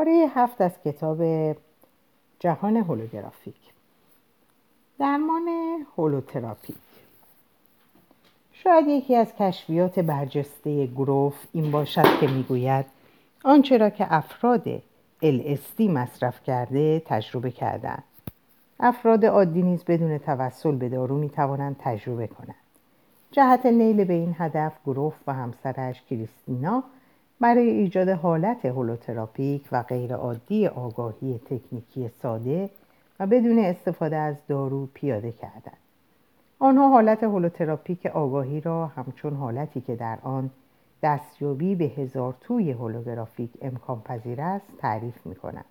پاره هفت از کتاب جهان هولوگرافیک. درمان هولوتراپی. شاید یکی از کشفیات برجسته گروف این باشد که می‌گوید آنچه را که افراد LSD مصرف کرده تجربه کردند. افراد عادی نیز بدون توسل به دارو می توانند تجربه کنند. جهت نیل به این هدف گروف و همسرش کریستینا برای ایجاد حالت هولوتراپیک و غیرعادی آگاهی تکنیکی ساده و بدون استفاده از دارو پیاده کردند آنها حالت هولوتراپیک آگاهی را همچون حالتی که در آن دستیابی به هزار توی هولوگرافیک امکان پذیر است تعریف می کنند.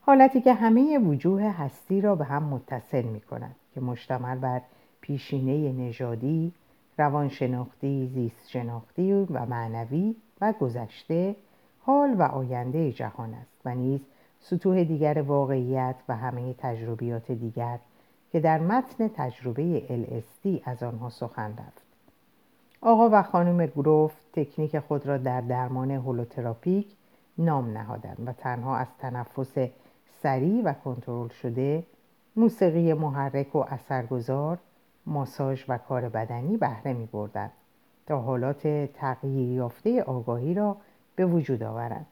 حالتی که همه وجوه هستی را به هم متصل می کند که مشتمل بر پیشینه نژادی، روانشناختی، زیست شناختی و معنوی و گذشته، حال و آینده جهان است و نیز سطوح دیگر واقعیت و همه تجربیات دیگر که در متن تجربه LSD از آنها سخن رفت. آقا و خانم گروف تکنیک خود را در درمان هولوتراپیک نام نهادند و تنها از تنفس سریع و کنترل شده موسیقی محرک و اثرگذار ماساژ و کار بدنی بهره می بردن تا حالات تغییر یافته آگاهی را به وجود آورند.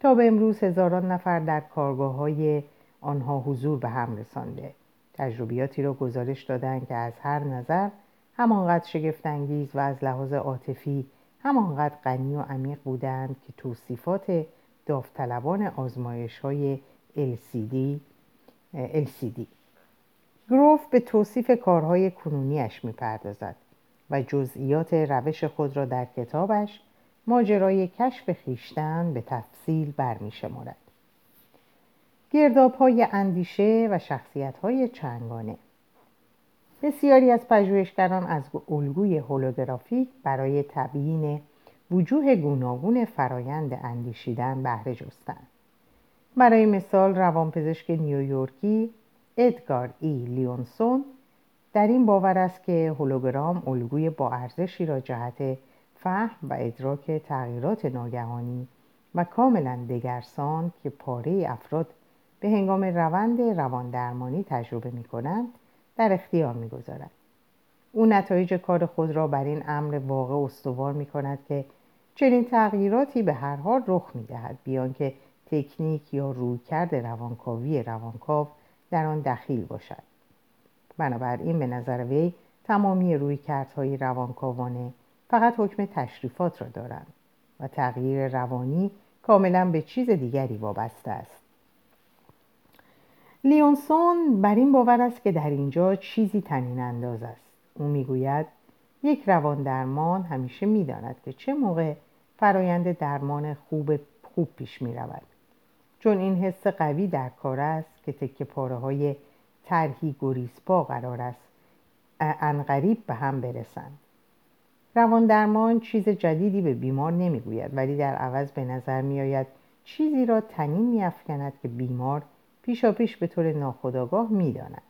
تا به امروز هزاران نفر در کارگاه های آنها حضور به هم رسانده. تجربیاتی را گزارش دادند که از هر نظر همانقدر شگفتانگیز و از لحاظ عاطفی همانقدر غنی و عمیق بودند که توصیفات داوطلبان آزمایش های LCD, LCD گروف به توصیف کارهای کنونیش می‌پردازد و جزئیات روش خود را در کتابش ماجرای کشف خیشتن به تفصیل برمیشمارد. گرداب های اندیشه و شخصیت های چنگانه بسیاری از پژوهشگران از الگوی هولوگرافیک برای تبیین وجوه گوناگون فرایند اندیشیدن بهره جستند. برای مثال روانپزشک نیویورکی ادگار ای لیونسون در این باور است که هولوگرام الگوی با ارزشی را جهت فهم و ادراک تغییرات ناگهانی و کاملا دگرسان که پاره افراد به هنگام روند رواندرمانی تجربه می کنند در اختیار می گذارد. او نتایج کار خود را بر این امر واقع استوار می کند که چنین تغییراتی به هر حال رخ می دهد بیان که تکنیک یا رویکرد روانکاوی روانکاو در آن دخیل باشد. بنابراین به نظر وی تمامی روی کردهای روانکاوانه فقط حکم تشریفات را دارند و تغییر روانی کاملا به چیز دیگری وابسته است. لیونسون بر این باور است که در اینجا چیزی تنین انداز است. او می‌گوید یک روان درمان همیشه می‌داند که چه موقع فرایند درمان خوب خوب پیش می رود چون این حس قوی در کار است که تکه پاره های طرحی گریزپا قرار است انقریب به هم برسند. روان درمان چیز جدیدی به بیمار نمی‌گوید ولی در عوض به نظر میآید چیزی را تنین میافکند که بیمار پیشا پیش به طور ناخودآگاه می‌داند.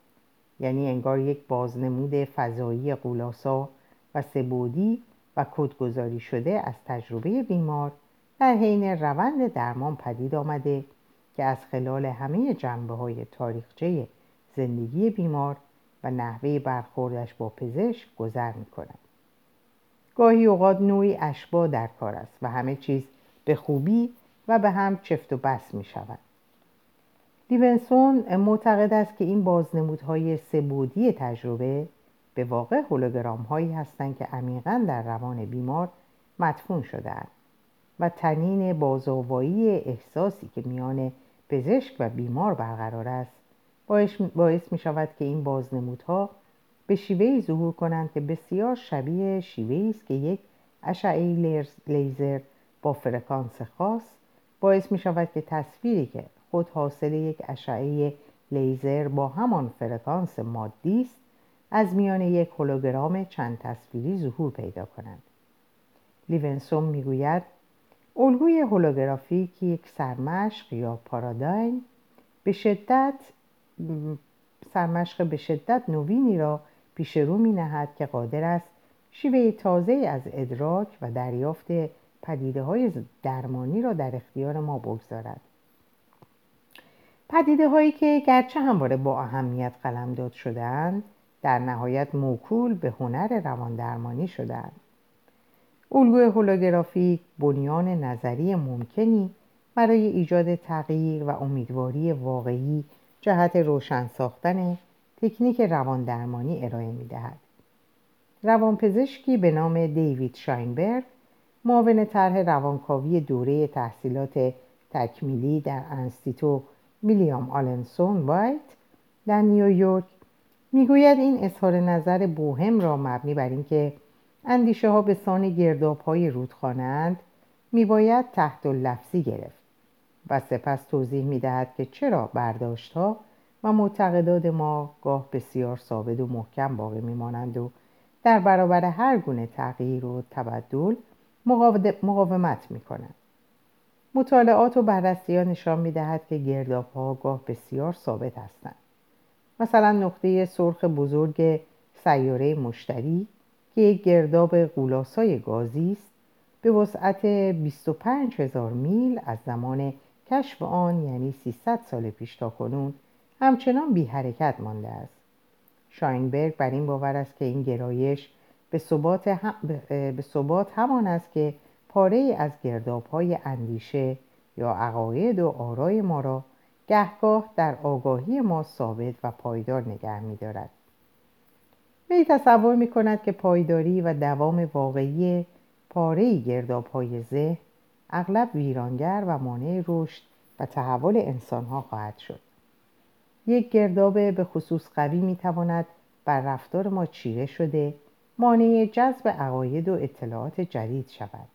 یعنی انگار یک بازنمود فضایی قولاسا و سبودی و کدگذاری شده از تجربه بیمار در حین روند درمان پدید آمده که از خلال همه جنبه های تاریخچه زندگی بیمار و نحوه برخوردش با پزشک گذر می کند. گاهی اوقات نوعی اشبا در کار است و همه چیز به خوبی و به هم چفت و بس می شود. دیونسون معتقد است که این بازنمودهای سبودی تجربه به واقع هولوگرام هایی هستند که عمیقا در روان بیمار مدفون شدهاند و تنین بازآوایی احساسی که میان پزشک و بیمار برقرار است. باعث می شود که این بازنمودها به شیوهی ظهور کنند که بسیار شبیه شیوهی است که یک اشعه لیزر با فرکانس خاص. باعث می شود که تصویری که خود حاصل یک اشعه لیزر با همان فرکانس مادی است از میان یک هولوگرام چند تصویری ظهور پیدا کنند. لیونسون می‌گوید الگوی هولوگرافیک یک سرمشق یا پارادایم به شدت سرمشق به شدت نوینی را پیش رو می نهد که قادر است شیوه تازه از ادراک و دریافت پدیده های درمانی را در اختیار ما بگذارد. پدیده هایی که گرچه همواره با اهمیت قلمداد شدهاند در نهایت موکول به هنر روان درمانی شدند الگوی هولوگرافیک بنیان نظری ممکنی برای ایجاد تغییر و امیدواری واقعی جهت روشن ساختن تکنیک روان درمانی ارائه می دهد. روانپزشکی به نام دیوید شاینبرگ معاون طرح روانکاوی دوره تحصیلات تکمیلی در انستیتو ویلیام آلنسون وایت در نیویورک می‌گوید این اظهار نظر بوهم را مبنی بر اینکه اندیشه ها به سان گرداب های رودخانند میباید تحت لفظی گرفت و سپس توضیح می‌دهد که چرا برداشت ها و معتقدات ما گاه بسیار ثابت و محکم باقی میمانند و در برابر هر گونه تغییر و تبدل مقاومت می‌کنند. مطالعات و بررسی ها نشان می‌دهد که گرداب ها گاه بسیار ثابت هستند. مثلا نقطه سرخ بزرگ سیاره مشتری که یک گرداب غولاسای گازی است به وسعت 25 هزار میل از زمان کشف آن یعنی 300 سال پیش تا کنون همچنان بی حرکت مانده است شاینبرگ بر این باور است که این گرایش به ثبات, هم... همان است که پاره از گرداب های اندیشه یا عقاید و آرای ما را گهگاه در آگاهی ما ثابت و پایدار نگه می دارد. وی تصور می کند که پایداری و دوام واقعی پاره گرداب های ذهن اغلب ویرانگر و مانع رشد و تحول انسان ها خواهد شد. یک گرداب به خصوص قوی می تواند بر رفتار ما چیره شده مانع جذب عقاید و اطلاعات جدید شود.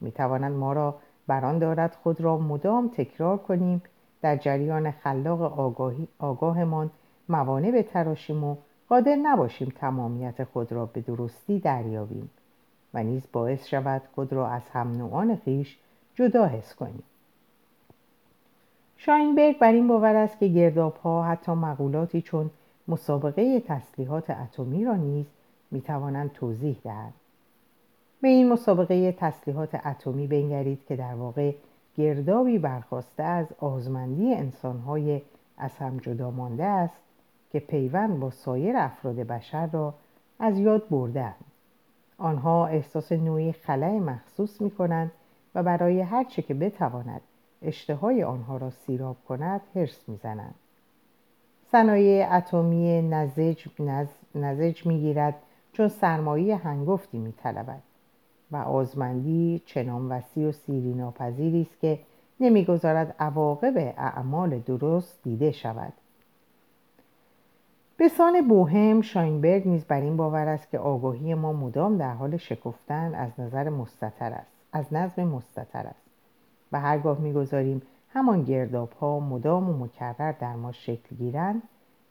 می تواند ما را بران دارد خود را مدام تکرار کنیم در جریان خلاق آگاهی آگاهمان موانع به تراشیم و قادر نباشیم تمامیت خود را به درستی دریابیم و نیز باعث شود خود را از هم نوعان خیش جدا حس کنیم. شاینبرگ بر این باور است که گرداب ها حتی مقولاتی چون مسابقه تسلیحات اتمی را نیز می توانند توضیح دهند. به این مسابقه تسلیحات اتمی بنگرید که در واقع گردابی برخواسته از آزمندی انسانهای از هم جدا مانده است که پیوند با سایر افراد بشر را از یاد بردند آنها احساس نوعی خلع مخصوص می کنند و برای هر چه که بتواند اشتهای آنها را سیراب کند حرس می‌زنند. صنایع اتمی نزج, نز، نزج می‌گیرد چون سرمایه هنگفتی میطلبد و آزمندی چنان وسیع و سیری ناپذیری است که نمی‌گذارد عواقب اعمال درست دیده شود. به سان بوهم شاینبرگ نیز بر این باور است که آگاهی ما مدام در حال شکفتن از نظر مستطر است از نظم مستطر است. و هرگاه می‌گذاریم همان گرداب ها مدام و مکرر در ما شکل گیرند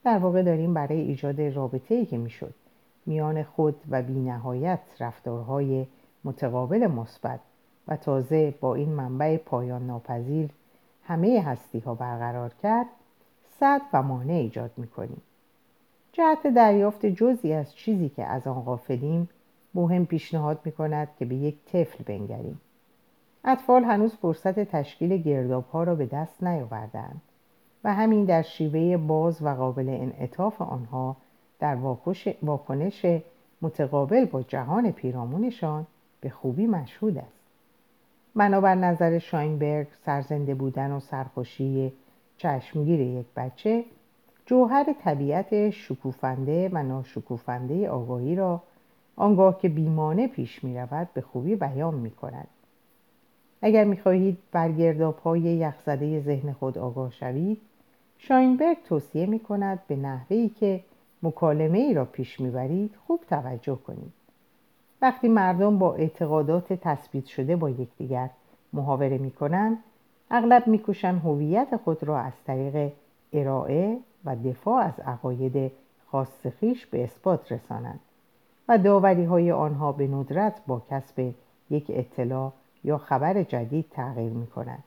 در واقع داریم برای ایجاد رابطه ای که می‌شد میان خود و بینهایت رفتارهای متقابل مثبت و تازه با این منبع پایان ناپذیر همه هستی ها برقرار کرد صد و مانع ایجاد می‌کنیم. جهت دریافت جزی از چیزی که از آن غافلیم مهم پیشنهاد می کند که به یک طفل بنگریم. اطفال هنوز فرصت تشکیل گرداب ها را به دست نیاوردند و همین در شیوه باز و قابل انعطاف آنها در واکنش متقابل با جهان پیرامونشان به خوبی مشهود است. بنابر نظر شاینبرگ سرزنده بودن و سرخوشی چشمگیر یک بچه جوهر طبیعت شکوفنده و ناشکوفنده آگاهی را آنگاه که بیمانه پیش می رود به خوبی بیان می کند. اگر می خواهید بر گرداب یخزده ذهن خود آگاه شوید شاینبرگ توصیه می کند به نحوهی که مکالمه ای را پیش می‌برید خوب توجه کنید وقتی مردم با اعتقادات تثبیت شده با یکدیگر محاوره می کنند اغلب میکوشند هویت خود را از طریق ارائه و دفاع از عقاید خاص خیش به اثبات رسانند و داوری های آنها به ندرت با کسب یک اطلاع یا خبر جدید تغییر می کنند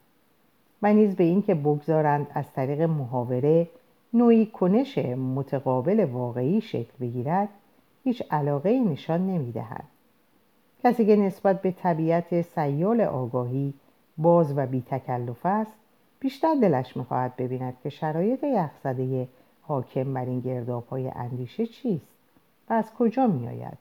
و نیز به اینکه بگذارند از طریق محاوره نوعی کنش متقابل واقعی شکل بگیرد هیچ علاقه نشان نمی دهند. کسی که نسبت به طبیعت سیال آگاهی باز و بی تکلف است بیشتر دلش می‌خواهد ببیند که شرایط یخزده حاکم بر این گرداب های اندیشه چیست و از کجا میآید.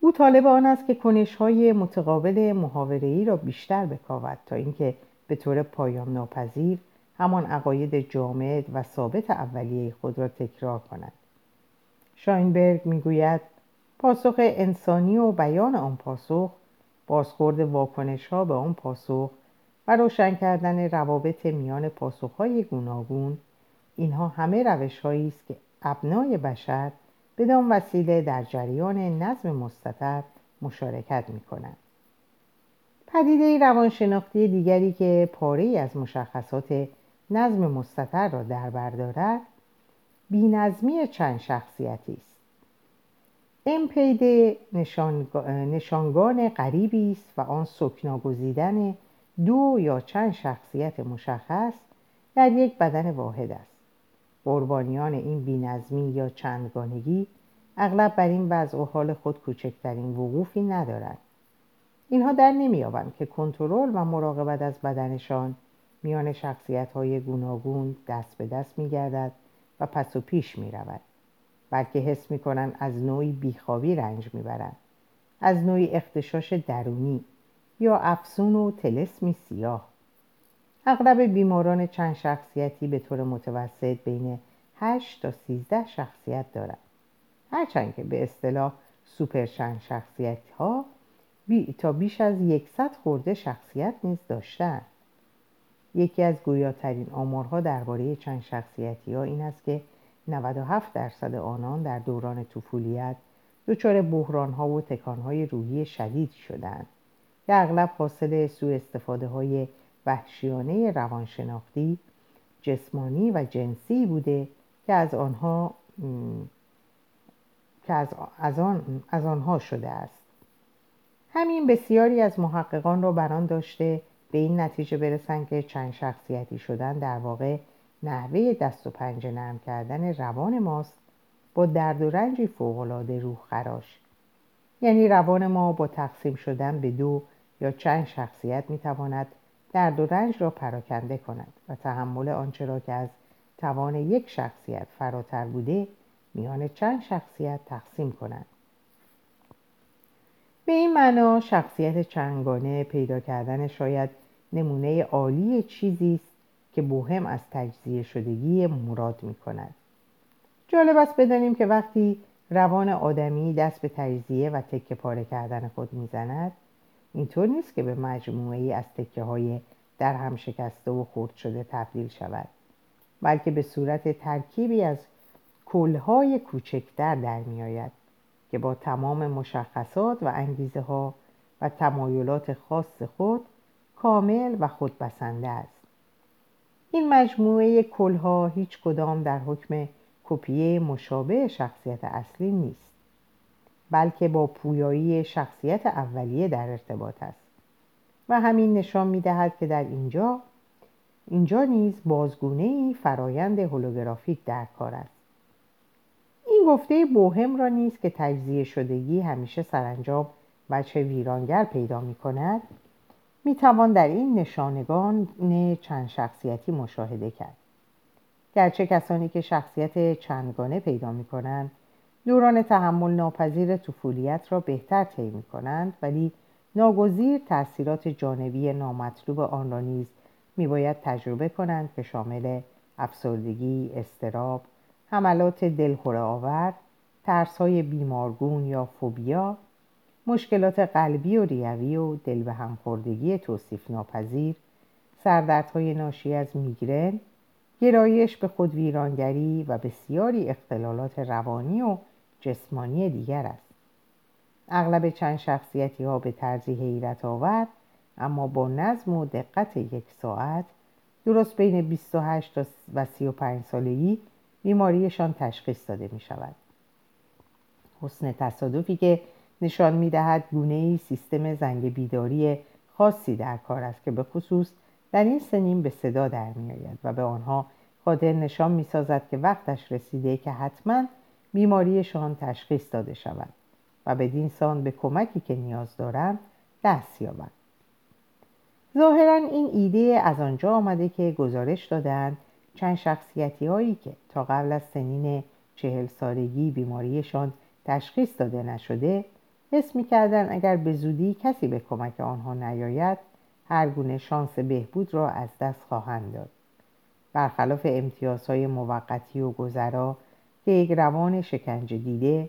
او طالب آن است که کنش های متقابل محاوره را بیشتر بکاود تا اینکه به طور پایان ناپذیر همان عقاید جامد و ثابت اولیه خود را تکرار کند. شاینبرگ می‌گوید پاسخ انسانی و بیان آن پاسخ بازخورد واکنش ها به آن پاسخ و روشن کردن روابط میان پاسخ های گوناگون اینها همه روش است که ابنای بشر بدان وسیله در جریان نظم مستطر مشارکت می کنند. پدیده روانشناختی دیگری که پاره از مشخصات نظم مستطر را در بر دارد بینظمی چند شخصیتی است امپیده نشانگان غریبی است و آن سکنا گزیدن دو یا چند شخصیت مشخص در یک بدن واحد است قربانیان این بینظمی یا چندگانگی اغلب بر این وضع و حال خود کوچکترین وقوفی ندارند اینها در نمییابند که کنترل و مراقبت از بدنشان میان شخصیت های گوناگون دست به دست میگردد و پس و پیش می رود. بلکه حس می کنند از نوعی بیخوابی رنج می‌برند از نوعی اختشاش درونی یا افسون و تلسمی سیاه. اغلب بیماران چند شخصیتی به طور متوسط بین 8 تا 13 شخصیت دارند هرچند که به اصطلاح سوپر چند شخصیت ها بی تا بیش از یکصد خورده شخصیت نیز داشتند یکی از گویاترین آمارها درباره چند شخصیتی ها این است که 97 درصد آنان در دوران طفولیت دچار بحران ها و تکان های روحی شدید شدند. که اغلب حاصل سوء استفاده های وحشیانه روانشناختی جسمانی و جنسی بوده که از آنها که از, از, آن، از آنها شده است. همین بسیاری از محققان را بران داشته به این نتیجه برسند که چند شخصیتی شدن در واقع نحوه دست و پنجه نرم کردن روان ماست با درد و رنجی فوقالعاده روح خراش یعنی روان ما با تقسیم شدن به دو یا چند شخصیت می‌تواند درد و رنج را پراکنده کند و تحمل آنچه را که از توان یک شخصیت فراتر بوده میان چند شخصیت تقسیم کند به این معنا شخصیت چنگانه پیدا کردن شاید نمونه عالی چیزی است که بوهم از تجزیه شدگی مراد می کند. جالب است بدانیم که وقتی روان آدمی دست به تجزیه و تکه پاره کردن خود می‌زند اینطور نیست که به مجموعه ای از تکه های در هم شکسته و خورد شده تبدیل شود بلکه به صورت ترکیبی از کلهای کوچکتر در می آید که با تمام مشخصات و انگیزه ها و تمایلات خاص خود کامل و خودبسنده است. این مجموعه کلها هیچ کدام در حکم کپیه مشابه شخصیت اصلی نیست. بلکه با پویایی شخصیت اولیه در ارتباط است. و همین نشان می دهد که در اینجا اینجا نیز بازگونه ای فرایند هولوگرافیک در کار است. این گفته بوهم را نیست که تجزیه شدگی همیشه سرانجام بچه ویرانگر پیدا می کند می توان در این نشانگان چند شخصیتی مشاهده کرد. گرچه کسانی که شخصیت چندگانه پیدا می کنند دوران تحمل ناپذیر طفولیت را بهتر طی می کنند ولی ناگزیر تاثیرات جانبی نامطلوب آن را نیز میباید تجربه کنند که شامل افسردگی، استراب، حملات دلخوره آور، ترس های بیمارگون یا فوبیا، مشکلات قلبی و ریوی و دل به همخوردگی توصیف ناپذیر، سردردهای ناشی از میگرن، گرایش به خود ویرانگری و بسیاری اختلالات روانی و جسمانی دیگر است. اغلب چند شخصیتی ها به طرزی حیرت آور اما با نظم و دقت یک ساعت درست بین 28 و 35 سالگی بیماریشان تشخیص داده می شود. حسن تصادفی که نشان می دهد گونه ای سیستم زنگ بیداری خاصی در کار است که به خصوص در این سنین به صدا در می آید و به آنها قادر نشان می سازد که وقتش رسیده که حتما بیماریشان تشخیص داده شود و بدین سان به کمکی که نیاز دارند دست یابند. ظاهرا این ایده از آنجا آمده که گزارش دادند چند شخصیتی هایی که تا قبل از سنین چهل سالگی بیماریشان تشخیص داده نشده حس می‌کردند اگر به زودی کسی به کمک آنها نیاید هر گونه شانس بهبود را از دست خواهند داد. برخلاف امتیازهای موقتی و گذرا که یک روان شکنجه دیده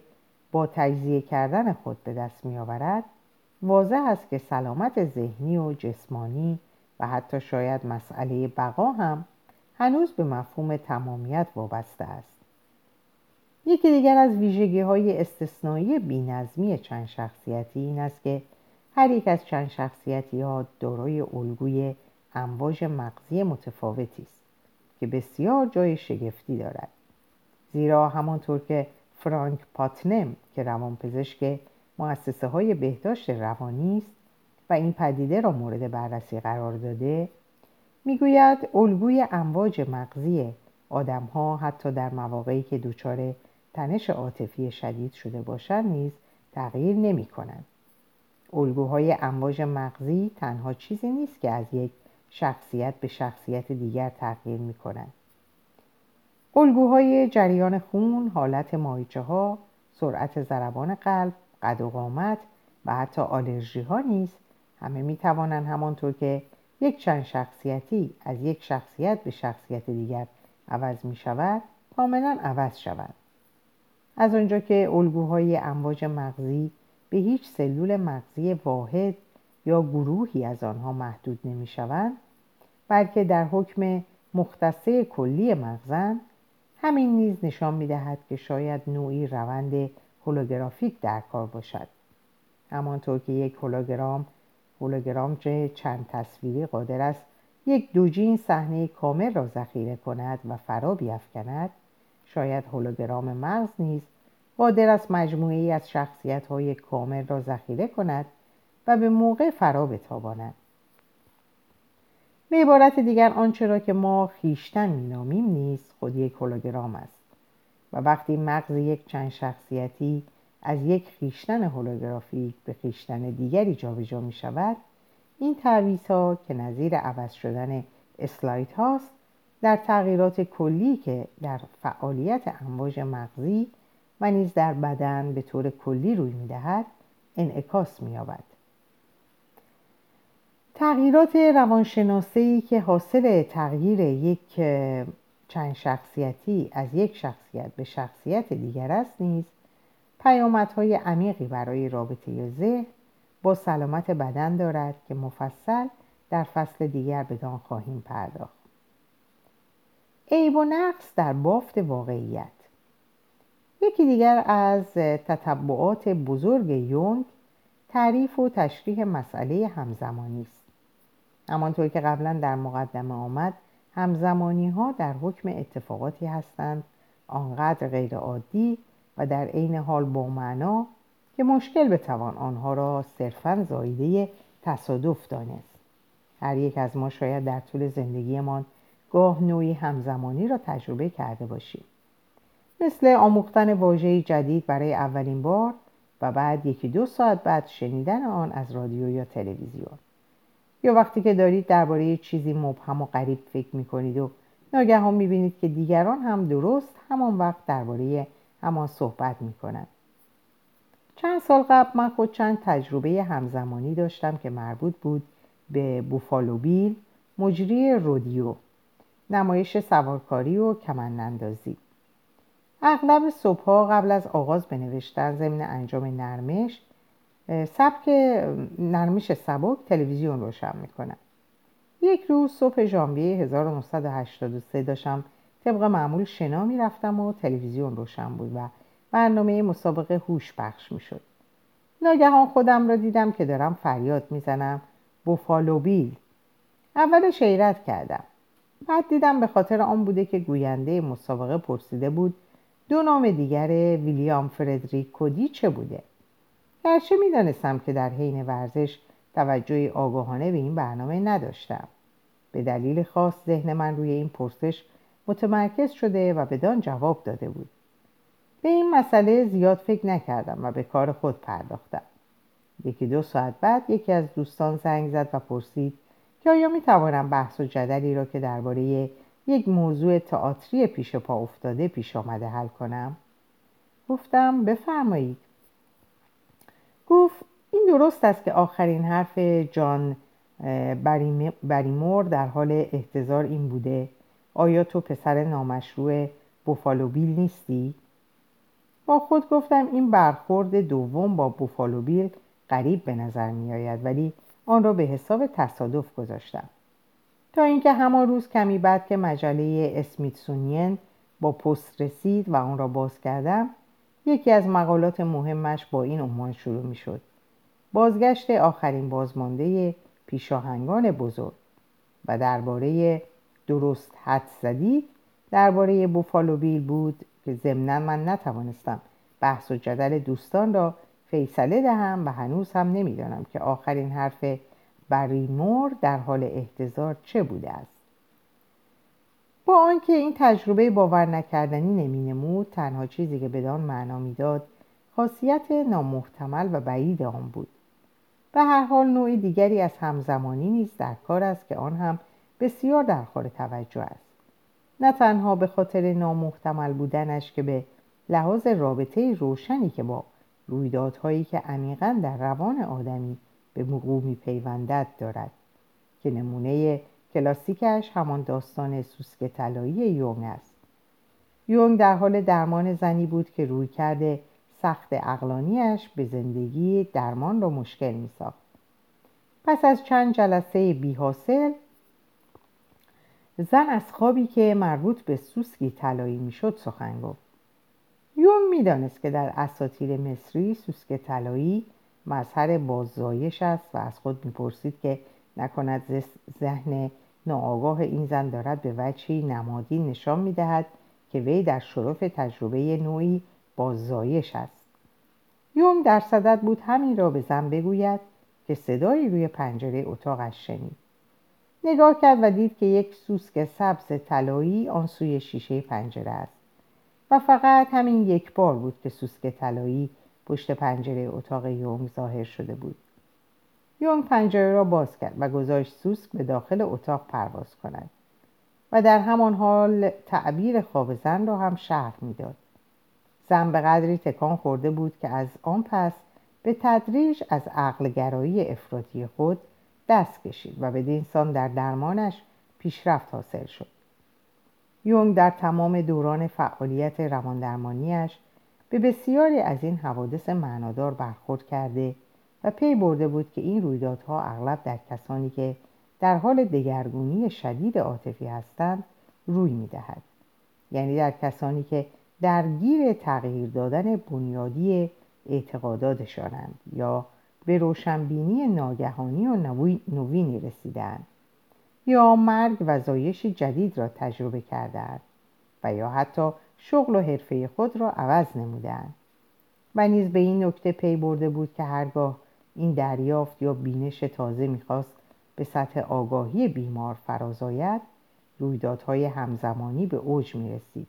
با تجزیه کردن خود به دست میآورد واضح است که سلامت ذهنی و جسمانی و حتی شاید مسئله بقا هم هنوز به مفهوم تمامیت وابسته است. یکی دیگر از ویژگی های استثنایی بینظمی چند شخصیتی این است که هر یک از چند شخصیتی ها دارای الگوی امواج مغزی متفاوتی است که بسیار جای شگفتی دارد. زیرا همانطور که فرانک پاتنم که روانپزشک مؤسسه های بهداشت روانی است و این پدیده را مورد بررسی قرار داده می‌گوید الگوی امواج مغزی آدم ها حتی در مواقعی که دچار تنش عاطفی شدید شده باشند نیز تغییر نمی کنند. الگوهای امواج مغزی تنها چیزی نیست که از یک شخصیت به شخصیت دیگر تغییر می کنند. الگوهای جریان خون، حالت مایچه ها، سرعت ضربان قلب، قد و قامت و حتی آلرژی ها نیز همه می توانند همانطور که یک چند شخصیتی از یک شخصیت به شخصیت دیگر عوض می شود کاملا عوض شود از آنجا که الگوهای امواج مغزی به هیچ سلول مغزی واحد یا گروهی از آنها محدود نمی شوند بلکه در حکم مختصه کلی مغزن همین نیز نشان می دهد که شاید نوعی روند هولوگرافیک در کار باشد. همانطور که یک هولوگرام هولوگرام چند تصویری قادر است یک دوجین صحنه کامل را ذخیره کند و فرا بیافکند شاید هولوگرام مغز نیز قادر است مجموعه ای از شخصیت های کامل را ذخیره کند و به موقع فرا بتاباند. به عبارت دیگر آنچه را که ما خیشتن مینامیم نیز خود یک هولوگرام است و وقتی مغز یک چند شخصیتی از یک خیشتن هولوگرافیک به خیشتن دیگری جابجا می شود این تعویض ها که نظیر عوض شدن اسلایت هاست در تغییرات کلی که در فعالیت امواج مغزی و نیز در بدن به طور کلی روی می دهد انعکاس می یابد. تغییرات روانشناسی که حاصل تغییر یک چند شخصیتی از یک شخصیت به شخصیت دیگر است نیز پیامدهای عمیقی برای رابطه ذهن با سلامت بدن دارد که مفصل در فصل دیگر بدان خواهیم پرداخت. عیب و نقص در بافت واقعیت. یکی دیگر از تطبعات بزرگ یونگ تعریف و تشریح مسئله همزمانی است. همانطور که قبلا در مقدمه آمد همزمانی ها در حکم اتفاقاتی هستند آنقدر غیرعادی و در عین حال با معنا که مشکل بتوان آنها را صرفا زایده تصادف دانست. هر یک از ما شاید در طول زندگیمان گاه نوعی همزمانی را تجربه کرده باشیم. مثل آموختن واژه‌ای جدید برای اولین بار و بعد یکی دو ساعت بعد شنیدن آن از رادیو یا تلویزیون. یا وقتی که دارید درباره چیزی مبهم و غریب فکر می‌کنید و ناگهان می‌بینید که دیگران هم درست همان وقت درباره همان صحبت می‌کنند. چند سال قبل من خود چند تجربه همزمانی داشتم که مربوط بود به بوفالو بیل مجری رودیو نمایش سوارکاری و کمنندازی اغلب صبحها قبل از آغاز به نوشتن ضمن انجام نرمش سبک نرمش سبک تلویزیون روشن می‌کنم یک روز صبح ژانویه 1983 داشتم طبق معمول شنا می‌رفتم و تلویزیون روشن بود و برنامه مسابقه هوش پخش می‌شد. ناگهان خودم را دیدم که دارم فریاد می‌زنم بوفالو بیل. اولش حیرت کردم. بعد دیدم به خاطر آن بوده که گوینده مسابقه پرسیده بود دو نام دیگر ویلیام فردریک کودی چه بوده؟ گرچه می‌دانستم که در حین ورزش توجه آگاهانه به این برنامه نداشتم. به دلیل خاص ذهن من روی این پرسش متمرکز شده و بدان جواب داده بود. به این مسئله زیاد فکر نکردم و به کار خود پرداختم. یکی دو ساعت بعد یکی از دوستان زنگ زد و پرسید که آیا می توانم بحث و جدلی را که درباره یک موضوع تئاتری پیش پا افتاده پیش آمده حل کنم؟ گفتم بفرمایید. گفت این درست است که آخرین حرف جان بریمور در حال احتضار این بوده آیا تو پسر نامشروع بوفالو بیل نیستی؟ با خود گفتم این برخورد دوم با بوفالو بیل قریب به نظر می آید ولی آن را به حساب تصادف گذاشتم تا اینکه همان روز کمی بعد که مجله اسمیتسونین با پست رسید و آن را باز کردم یکی از مقالات مهمش با این عنوان شروع می شد بازگشت آخرین بازمانده پیشاهنگان بزرگ و درباره درست حد زدید درباره بوفالو بیل بود که ضمنا من نتوانستم بحث و جدل دوستان را فیصله دهم و هنوز هم نمی‌دانم که آخرین حرف بریمور در حال احتضار چه بوده است. با آنکه این تجربه باور نکردنی نمود تنها چیزی که بدان معنا می‌داد خاصیت نامحتمل و بعید آن بود. به هر حال نوع دیگری از همزمانی نیز در کار است که آن هم بسیار در خور توجه است. نه تنها به خاطر نامحتمل بودنش که به لحاظ رابطه روشنی که با رویدادهایی که عمیقا در روان آدمی به موقوع میپیوندد دارد که نمونه کلاسیکش همان داستان سوسک طلایی یونگ است یونگ در حال درمان زنی بود که روی کرده سخت اقلانیش به زندگی درمان را مشکل می ساخت. پس از چند جلسه بی حاصل زن از خوابی که مربوط به سوسکی طلایی می‌شد سخن گفت یون می‌دانست که در اساطیر مصری سوسک طلایی مظهر باززایش است و از خود می‌پرسید که نکند ذهن ناآگاه این زن دارد به وجهی نمادی نشان می‌دهد که وی در شرف تجربه نوعی باززایش است. یوم در صدد بود همین را به زن بگوید که صدایی روی پنجره اتاقش شنید. نگاه کرد و دید که یک سوسک سبز طلایی آن سوی شیشه پنجره است و فقط همین یک بار بود که سوسک طلایی پشت پنجره اتاق یونگ ظاهر شده بود. یونگ پنجره را باز کرد و گذاشت سوسک به داخل اتاق پرواز کند و در همان حال تعبیر خواب زن را هم شرح می‌داد. زن به قدری تکان خورده بود که از آن پس به تدریج از عقلگرایی افراطی خود دست کشید و به سان در درمانش پیشرفت حاصل شد. یونگ در تمام دوران فعالیت رواندرمانیش به بسیاری از این حوادث معنادار برخورد کرده و پی برده بود که این رویدادها اغلب در کسانی که در حال دگرگونی شدید عاطفی هستند روی می‌دهد. یعنی در کسانی که درگیر تغییر دادن بنیادی اعتقاداتشانند یا به روشنبینی ناگهانی و نوینی رسیدند یا مرگ و زایش جدید را تجربه کردند و یا حتی شغل و حرفه خود را عوض نمودند و نیز به این نکته پی برده بود که هرگاه این دریافت یا بینش تازه می‌خواست به سطح آگاهی بیمار فرازاید رویدادهای همزمانی به اوج می‌رسید.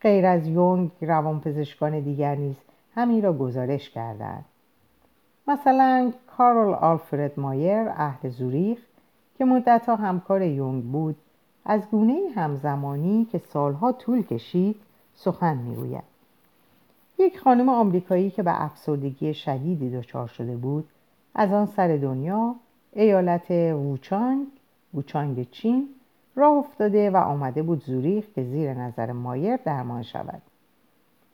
غیر از یونگ روانپزشکان دیگر نیز همین را گزارش کردند. مثلا کارل آلفرد مایر اهل زوریخ که مدتها همکار یونگ بود از گونه همزمانی که سالها طول کشید سخن می‌گوید. یک خانم آمریکایی که به افسردگی شدیدی دچار شده بود از آن سر دنیا ایالت ووچانگ ووچانگ چین راه افتاده و آمده بود زوریخ که زیر نظر مایر درمان شود.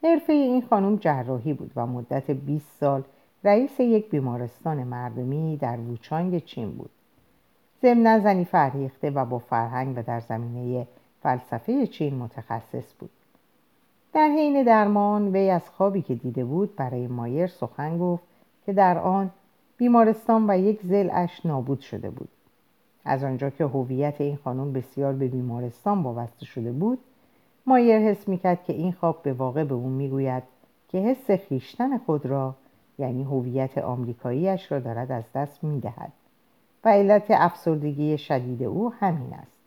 حرفه این خانم جراحی بود و مدت 20 سال رئیس یک بیمارستان مردمی در ووچانگ چین بود. ضمنا زنی فرهیخته و با فرهنگ و در زمینه فلسفه چین متخصص بود. در حین درمان وی از خوابی که دیده بود برای مایر سخن گفت که در آن بیمارستان و یک زلش نابود شده بود. از آنجا که هویت این خانم بسیار به بیمارستان وابسته شده بود مایر حس می‌کرد که این خواب به واقع به او می‌گوید که حس خیشتن خود را یعنی هویت آمریکاییش را دارد از دست می‌دهد و علت افسردگی شدید او همین است.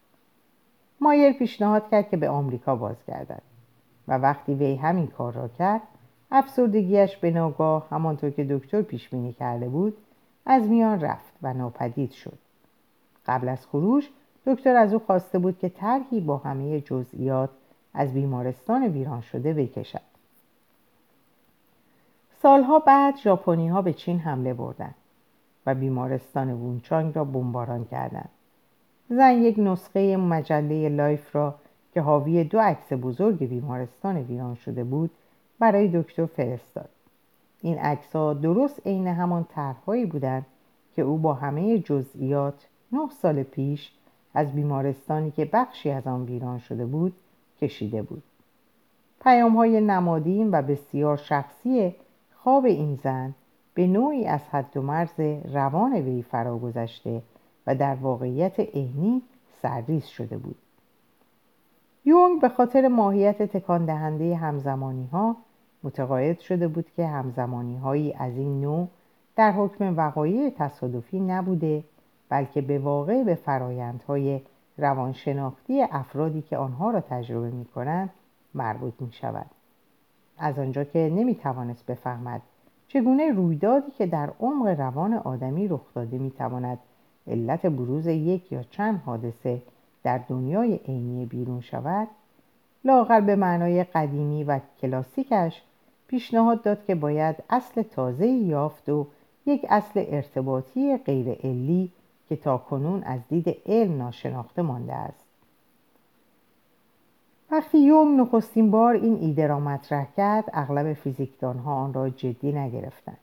مایر پیشنهاد کرد که به آمریکا بازگردد. و وقتی وی همین کار را کرد افسردگیش به ناگاه همانطور که دکتر پیش بینی کرده بود از میان رفت و ناپدید شد. قبل از خروج دکتر از او خواسته بود که طرحی با همه جزئیات از بیمارستان ویران شده بکشد. سالها بعد ژاپنی ها به چین حمله بردند و بیمارستان وونچانگ را بمباران کردند. زن یک نسخه مجله لایف را که حاوی دو عکس بزرگ بیمارستان ویران شده بود برای دکتر فرستاد. این عکسها درست عین همان طرحهایی بودند که او با همه جزئیات نه سال پیش از بیمارستانی که بخشی از آن ویران شده بود کشیده بود. پیام های نمادین و بسیار شخصی خواب این زن به نوعی از حد و مرز روان وی فرا گذشته و در واقعیت عینی سرریز شده بود. یونگ به خاطر ماهیت تکان دهنده همزمانی ها متقاعد شده بود که همزمانی هایی از این نوع در حکم وقایع تصادفی نبوده بلکه به واقع به فرایندهای روانشناختی افرادی که آنها را تجربه می کنند مربوط می شود. از آنجا که نمی توانست بفهمد چگونه رویدادی که در عمق روان آدمی رخ داده می تواند علت بروز یک یا چند حادثه در دنیای عینی بیرون شود لاغر به معنای قدیمی و کلاسیکش پیشنهاد داد که باید اصل تازه یافت و یک اصل ارتباطی غیر علی که تا کنون از دید علم ناشناخته مانده است. وقتی یونگ نخستین بار این ایده را مطرح کرد اغلب فیزیکدانها آن را جدی نگرفتند.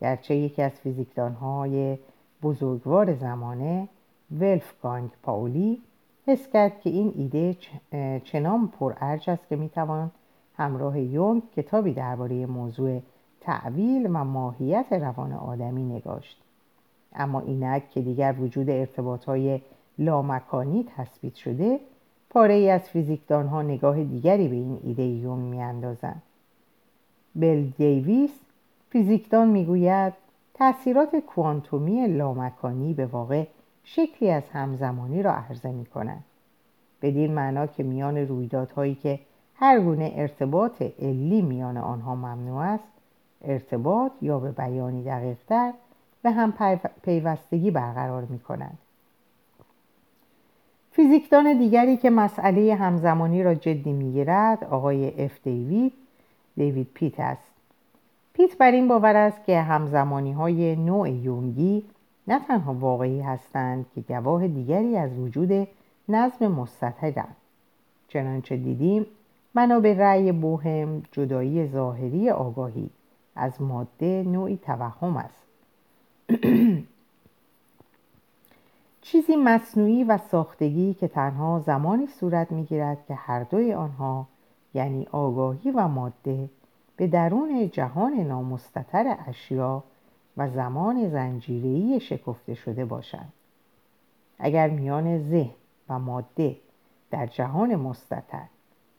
گرچه یکی از فیزیکدانهای بزرگوار زمانه ولفگانگ پاولی حس کرد که این ایده چنان پرارج است که می‌توان همراه یونگ کتابی درباره موضوع تعویل و ماهیت روان آدمی نگاشت. اما اینک که دیگر وجود ارتباطهای لامکانی تثبیت شده پاره ای از فیزیکدان ها نگاه دیگری به این ایده یونگ میاندازند بل دیویس فیزیکدان می‌گوید تأثیرات کوانتومی لامکانی به واقع شکلی از همزمانی را عرضه می کنند بدین معنا که میان رویدادهایی که هر گونه ارتباط علی میان آنها ممنوع است ارتباط یا به بیانی دقیقتر به هم پیوستگی برقرار می کنند. فیزیکدان دیگری که مسئله همزمانی را جدی می‌گیرد آقای اف دیوید دیوید پیت است پیت بر این باور است که همزمانی های نوع یونگی نه تنها واقعی هستند که گواه دیگری از وجود نظم مستطرند چنانچه دیدیم بنا به رأی بوهم جدایی ظاهری آگاهی از ماده نوعی توهم است. چیزی مصنوعی و ساختگی که تنها زمانی صورت می‌گیرد که هر دوی آنها یعنی آگاهی و ماده به درون جهان نامستطر اشیا و زمان زنجیری شکفته شده باشند اگر میان ذهن و ماده در جهان مستطر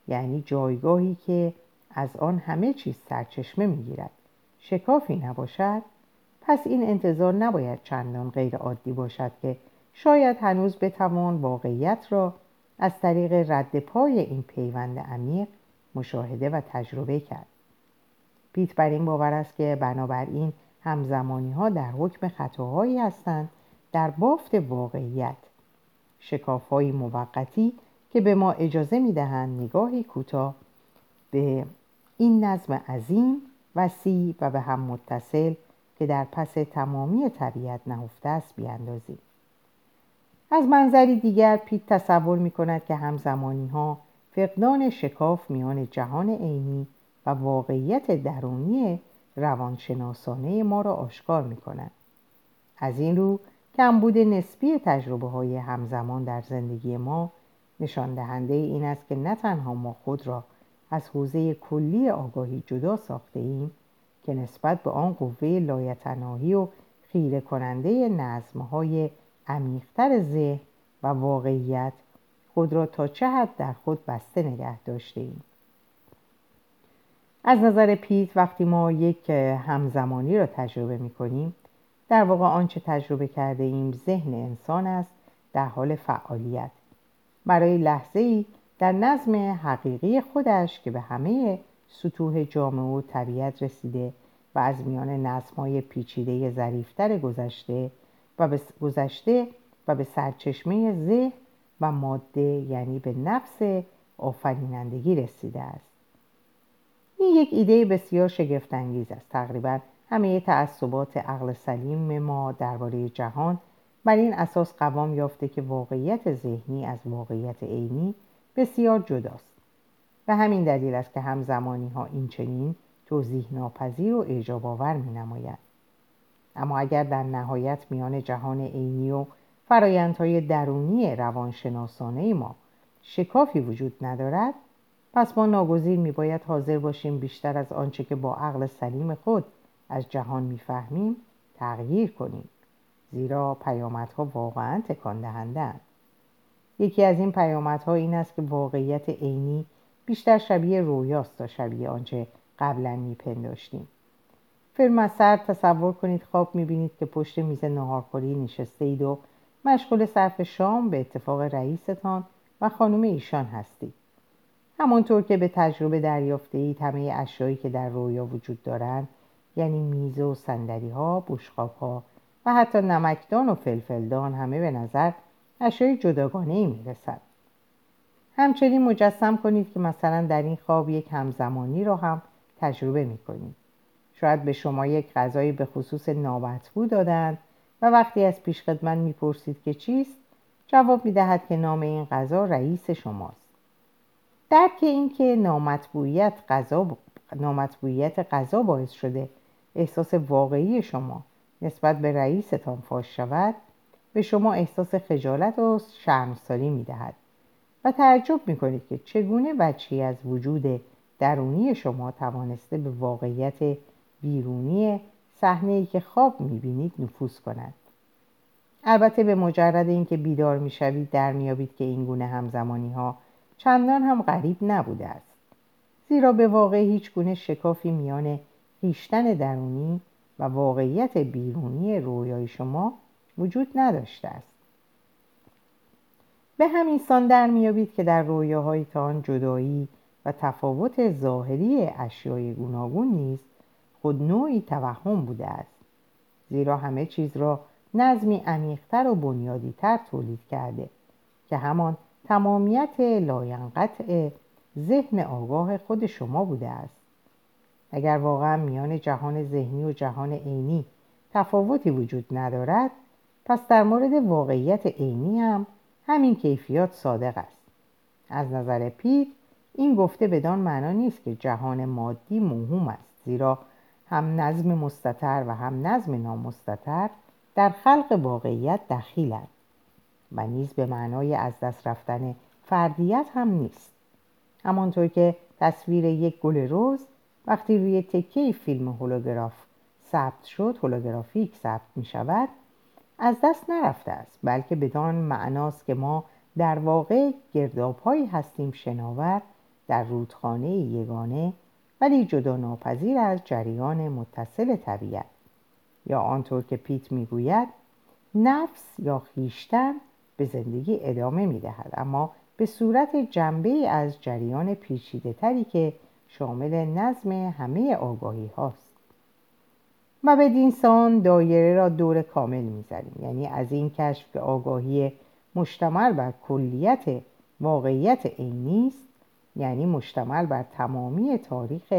یعنی جایگاهی که از آن همه چیز سرچشمه می‌گیرد شکافی نباشد پس این انتظار نباید چندان غیر عادی باشد که شاید هنوز بتوان واقعیت را از طریق رد پای این پیوند عمیق مشاهده و تجربه کرد. پیت بر این باور است که بنابراین همزمانی ها در حکم خطاهایی هستند در بافت واقعیت. شکاف های موقتی که به ما اجازه می دهند نگاهی کوتاه به این نظم عظیم وسیع و به هم متصل که در پس تمامی طبیعت نهفته است بیاندازیم. از منظری دیگر پیت تصور می کند که همزمانی ها فقدان شکاف میان جهان عینی و واقعیت درونی روانشناسانه ما را آشکار می کند. از این رو کمبود نسبی تجربه های همزمان در زندگی ما نشان دهنده این است که نه تنها ما خود را از حوزه کلی آگاهی جدا ساخته ایم که نسبت به آن قوه لایتناهی و خیره کننده نظمهای عمیقتر ذهن و واقعیت خود را تا چه حد در خود بسته نگه داشته ایم. از نظر پیت وقتی ما یک همزمانی را تجربه می کنیم در واقع آنچه تجربه کرده ایم ذهن انسان است در حال فعالیت. برای لحظه ای در نظم حقیقی خودش که به همه سطوح جامعه و طبیعت رسیده و از میان نظمهای پیچیده ظریفتر گذشته و به گذشته و به سرچشمه ذهن و ماده یعنی به نفس آفرینندگی رسیده است. این یک ایده بسیار شگفتانگیز است تقریبا همه تعصبات عقل سلیم ما درباره جهان بر این اساس قوام یافته که واقعیت ذهنی از واقعیت عینی بسیار جداست و همین دلیل است که همزمانی ها این چنین توضیح ناپذیر و اعجاب آور می نماید. اما اگر در نهایت میان جهان عینی و فرایندهای درونی روانشناسانه ما شکافی وجود ندارد پس ما ناگزیر میباید حاضر باشیم بیشتر از آنچه که با عقل سلیم خود از جهان می‌فهمیم تغییر کنیم. زیرا پیامدها واقعا تکان دهندهاند یکی از این پیامدها این است که واقعیت عینی بیشتر شبیه رویاست تا شبیه آنچه قبلا میپنداشتیم. فیلم تصور کنید خواب می‌بینید که پشت میز نهارخوری نشسته اید و مشغول صرف شام به اتفاق رئیستان و خانم ایشان هستید. همانطور که به تجربه دریافته اید همه اشیایی که در رویا وجود دارند یعنی میز و سندلی ها، بشقاب ها و حتی نمکدان و فلفلدان همه به نظر اشیای جداگانه ای می رسد. همچنین مجسم کنید که مثلا در این خواب یک همزمانی را هم تجربه می کنید. شاید به شما یک غذایی به خصوص نامطبوع دادند و وقتی از پیشخدمت می‌پرسید که چیست جواب می‌دهد که نام این غذا رئیس شماست درک اینکه نامطبوعیت غذا نامطبوعیت غذا باعث شده احساس واقعی شما نسبت به رئیستان فاش شود به شما احساس خجالت و شرمساری می‌دهد و تعجب می‌کنید که چگونه بچی از وجود درونی شما توانسته به واقعیت بیرونی صحنه ای که خواب می‌بینید نفوذ کند. البته به مجرد اینکه بیدار می‌شوید در میابید که این گونه همزمانی ها چندان هم غریب نبوده است. زیرا به واقع هیچ گونه شکافی میان خیشتن درونی و واقعیت بیرونی رویای شما وجود نداشته است. به همین سان در میابید که در رویاهایتان جدایی و تفاوت ظاهری اشیای گوناگون نیست خود نوعی توهم بوده است. زیرا همه چیز را نظمی عمیقتر و بنیادیتر تولید کرده که همان تمامیت لاینقطع ذهن آگاه خود شما بوده است. اگر واقعا میان جهان ذهنی و جهان عینی تفاوتی وجود ندارد پس در مورد واقعیت عینی هم همین کیفیات صادق است. از نظر پیت این گفته بدان معنا نیست که جهان مادی موهوم است زیرا هم نظم مستطر و هم نظم نامستطر در خلق واقعیت دخیلند. و نیز به معنای از دست رفتن فردیت هم نیست. همانطور که تصویر یک گل روز وقتی روی تکه فیلم هولوگراف ثبت شد هولوگرافیک ثبت می شود از دست نرفته است بلکه بدان معناست که ما در واقع گردابهایی هستیم شناور در رودخانه یگانه ولی جدا ناپذیر از جریان متصل طبیعت. یا آنطور که پیت می‌گوید نفس یا خیشتن به زندگی ادامه می‌دهد. اما به صورت جنبه از جریان پیچیده تری که شامل نظم همه آگاهی هاست. و به سان دایره را دور کامل می‌زنیم. یعنی از این کشف که آگاهی مشتمل بر کلیت واقعیت عینی است یعنی مشتمل بر تمامی تاریخ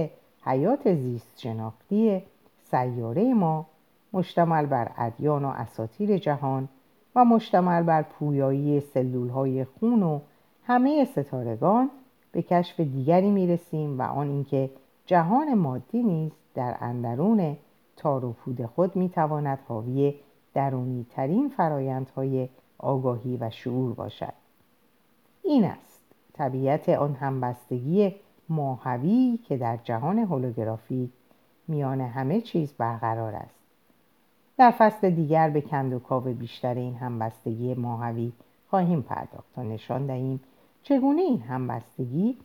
حیات زیست شناختی سیاره ما مشتمل بر ادیان و اساتیر جهان و مشتمل بر پویایی سلول های خون و همه ستارگان به کشف دیگری می رسیم و آن اینکه جهان مادی نیز در اندرون تار و پود خود می تواند حاوی درونی ترین فرایندهای آگاهی و شعور باشد. این است طبیعت آن همبستگی ماهوی که در جهان هولوگرافی میان همه چیز برقرار است. در فصل دیگر به کندوکاو بیشتر این همبستگی ماهوی خواهیم پرداخت تا نشان دهیم چگونه این همبستگی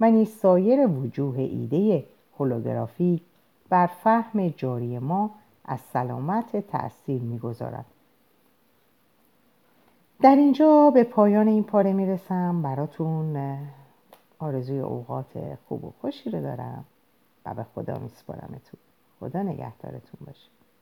و نیز سایر وجوه ایده هولوگرافی بر فهم جاری ما از سلامت تأثیر می‌گذارد. در اینجا به پایان این پاره می‌رسم. براتون آرزوی اوقات خوب و خوشی رو دارم و به خدا میسپارمتون. خدا نگهدارتون باشه.